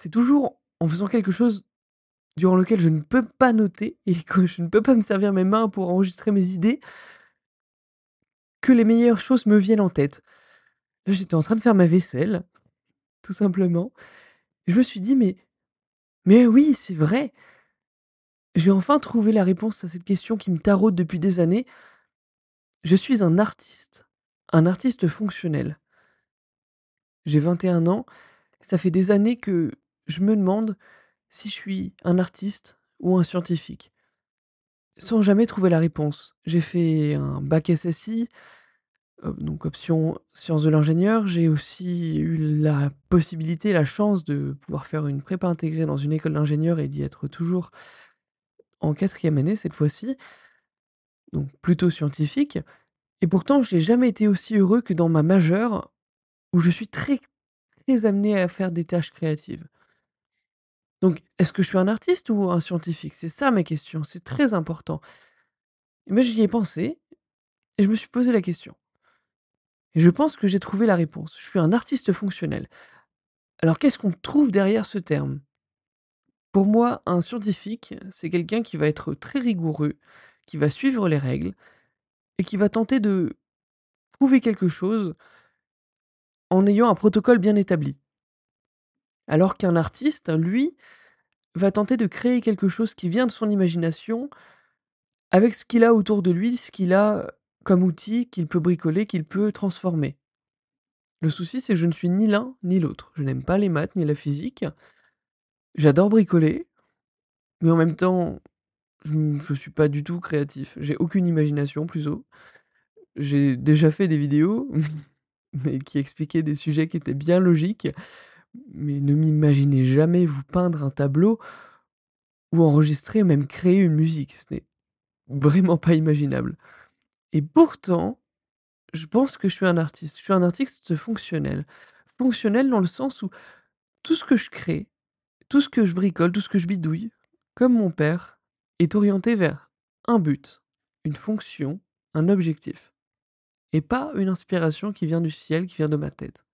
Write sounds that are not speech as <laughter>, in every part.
c'est toujours en faisant quelque chose durant lequel je ne peux pas noter <laughs> et que je ne peux pas me servir mes mains pour enregistrer mes idées que les meilleures choses me viennent en tête. Là, j'étais en train de faire ma vaisselle, tout simplement. Je me suis dit: «Mais mais oui, c'est vrai! J'ai enfin trouvé la réponse à cette question qui me taraude depuis des années. Je suis un artiste, un artiste fonctionnel». J'ai 21 ans, ça fait des années que je me demande si je suis un artiste ou un scientifique. Sans jamais trouver la réponse. J'ai fait un bac SSI, donc option sciences de l'ingénieur. J'ai aussi eu la possibilité, la chance de pouvoir faire une prépa intégrée dans une école d'ingénieur et d'y être toujours en quatrième année cette fois-ci. Donc plutôt scientifique et pourtant j'ai jamais été aussi heureux que dans ma majeure où je suis très, très amené à faire des tâches créatives. Donc est-ce que je suis un artiste ou un scientifique? C'est ça ma question, c'est très important. Ben, j'y ai pensé et je me suis posé la question. Et je pense que j'ai trouvé la réponse. Je suis un artiste fonctionnel. Alors qu'est-ce qu'on trouve derrière ce terme? Pour moi, un scientifique, c'est quelqu'un qui va être très rigoureux, qui va suivre les règles et qui va tenter de prouver quelque chose en ayant un protocole bien établi. Alors qu'un artiste, lui, va tenter de créer quelque chose qui vient de son imagination avec ce qu'il a autour de lui, ce qu'il a comme outil qu'il peut bricoler, qu'il peut transformer. Le souci, c'est que je ne suis ni l'un ni l'autre. Je n'aime pas les maths ni la physique. J'adore bricoler, mais en même temps, je ne suis pas du tout créatif. J'ai aucune imagination, plutôt. J'ai déjà fait des vidéos, <laughs> mais qui expliquaient des sujets qui étaient bien logiques. Mais ne m'imaginez jamais vous peindre un tableau ou enregistrer, même créer une musique. Ce n'est vraiment pas imaginable. Et pourtant, je pense que je suis un artiste. Je suis un artiste fonctionnel. Fonctionnel dans le sens où tout ce que je crée, tout ce que je bricole, tout ce que je bidouille, comme mon père, est orienté vers un but, une fonction, un objectif. Et pas une inspiration qui vient du ciel, qui vient de ma tête.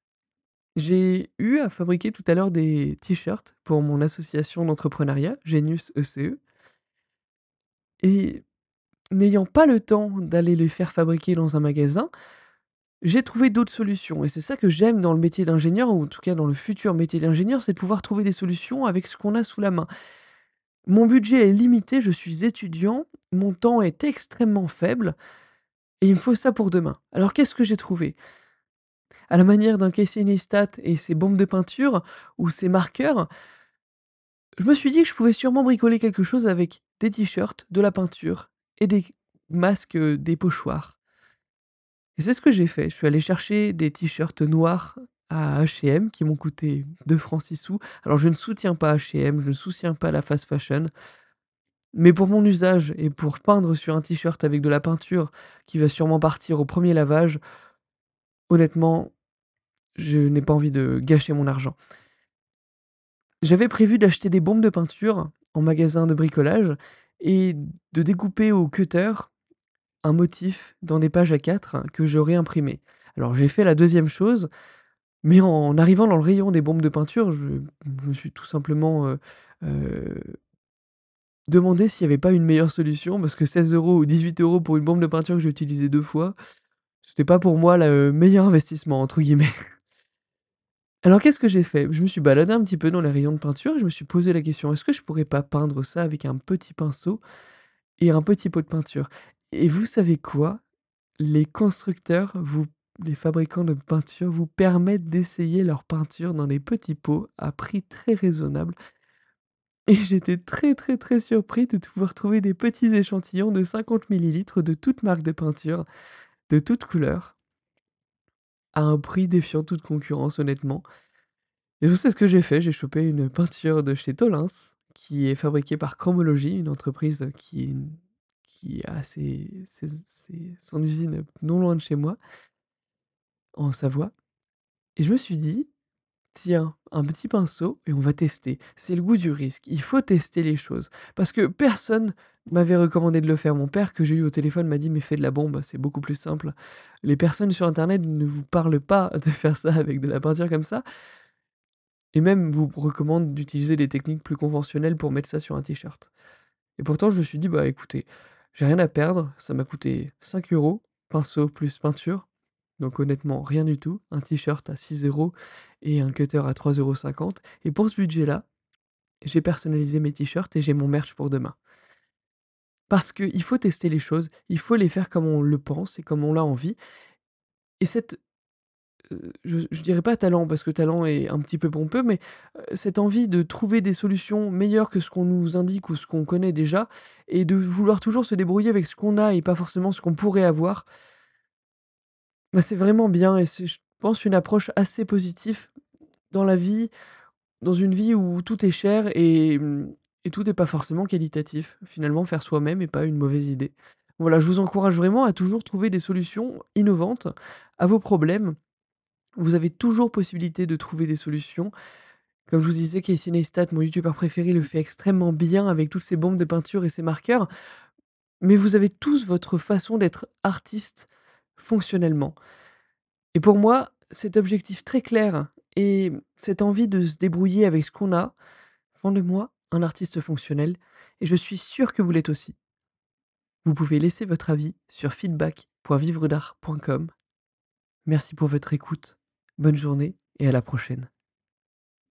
J'ai eu à fabriquer tout à l'heure des t-shirts pour mon association d'entrepreneuriat, Genius ECE. Et n'ayant pas le temps d'aller les faire fabriquer dans un magasin, j'ai trouvé d'autres solutions. Et c'est ça que j'aime dans le métier d'ingénieur, ou en tout cas dans le futur métier d'ingénieur, c'est de pouvoir trouver des solutions avec ce qu'on a sous la main. Mon budget est limité, je suis étudiant, mon temps est extrêmement faible, et il me faut ça pour demain. Alors qu'est-ce que j'ai trouvé? À la manière d'un Casey Neistat et ses bombes de peinture ou ses marqueurs, je me suis dit que je pouvais sûrement bricoler quelque chose avec des t-shirts, de la peinture et des masques, heu, des pochoirs. Et c'est ce que j'ai fait. Je suis allé chercher des t-shirts noirs à H&M qui m'ont coûté 2 francs 6 sous. Alors je ne soutiens pas H&M, je ne soutiens pas la fast fashion. Mais pour mon usage et pour peindre sur un t-shirt avec de la peinture qui va sûrement partir au premier lavage, honnêtement, je n'ai pas envie de gâcher mon argent. J'avais prévu d'acheter des bombes de peinture en magasin de bricolage et de découper au cutter un motif dans des pages A4 que j'aurais imprimé. Alors j'ai fait la deuxième chose, mais en arrivant dans le rayon des bombes de peinture, je me suis tout simplement, heu heu, demandé s'il y avait pas une meilleure solution parce que 16 € ou 18 € pour une bombe de peinture que j'ai utilisée 2 fois, c'était pas pour moi le «meilleur investissement» entre guillemets. <laughs> Alors qu'est-ce que j'ai fait? Je me suis baladé un petit peu dans les rayons de peinture et je me suis posé la question: «Est-ce que je pourrais pas peindre ça avec un petit pinceau et un petit pot de peinture?» et vous savez quoi? Les constructeurs vous les fabricants de peinture vous permettent d'essayer leur peinture dans des petits pots à prix très raisonnable. Et <laughs> j'étais très, très, très surpris de pouvoir trouver des petits échantillons de 50 millilitres de toutes marques de peinture, de toutes couleurs à un prix défiant toute concurrence honnêtement. Et je sais ce que j'ai fait, j'ai chopé une peinture de chez Tholins, qui est fabriquée par Chromology, une entreprise qui qui a ses son usine non loin de chez moi en Savoie. Et je me suis dit: «Tiens, un petit pinceau et on va tester». C'est le goût du risque, il faut tester les choses. Parce que personne m'avait recommandé de le faire. Mon père que j'ai eu au téléphone m'a dit: «Mais fais de la bombe, c'est beaucoup plus simple». Les personnes sur internet ne vous parlent pas <laughs> de faire ça avec de la peinture comme ça. et même vous recommande d'utiliser des techniques plus conventionnelles pour mettre ça sur un t-shirt. Et pourtant, je me suis dit: «Bah, écoutez, j'ai rien à perdre, ça m'a coûté 5 euros, pinceau plus peinture, donc honnêtement rien du tout, un t-shirt à 6 euros et un cutter à 3,50 euros et pour ce budget-là, j'ai personnalisé mes t-shirts et j'ai mon merch pour demain». Parce qu'il faut tester les choses, il faut les faire comme on le pense et comme on l'a envie et cette, je je dirais pas talent parce que talent est un petit peu pompeux, mais, cette envie de trouver des solutions meilleures que ce qu'on nous indique ou ce qu'on connaît déjà et de vouloir toujours se débrouiller avec ce qu'on a et pas forcément ce qu'on pourrait avoir bah, c'est vraiment bien et c'est je pense une approche assez positive dans la vie, dans une vie où tout est cher et mmh et tout est pas forcément qualitatif. Finalement, faire soi-même est pas une mauvaise idée. Voilà, je vous encourage vraiment à toujours trouver des solutions innovantes à vos problèmes. Vous avez toujours possibilité de trouver des solutions. Comme je vous disais, Casey Neistat, mon youtubeur préféré, le fait extrêmement bien avec toutes ses bombes de peinture et ses marqueurs. Mais vous avez tous votre façon d'être artiste fonctionnellement. Et pour moi, cet objectif très clair et cette envie de se débrouiller avec ce qu'on a font de moi un artiste fonctionnel et je suis sûr que vous l'êtes aussi. Vous pouvez laisser votre avis sur feedback.vivredart.com. Merci pour votre écoute, bonne journée et à la prochaine.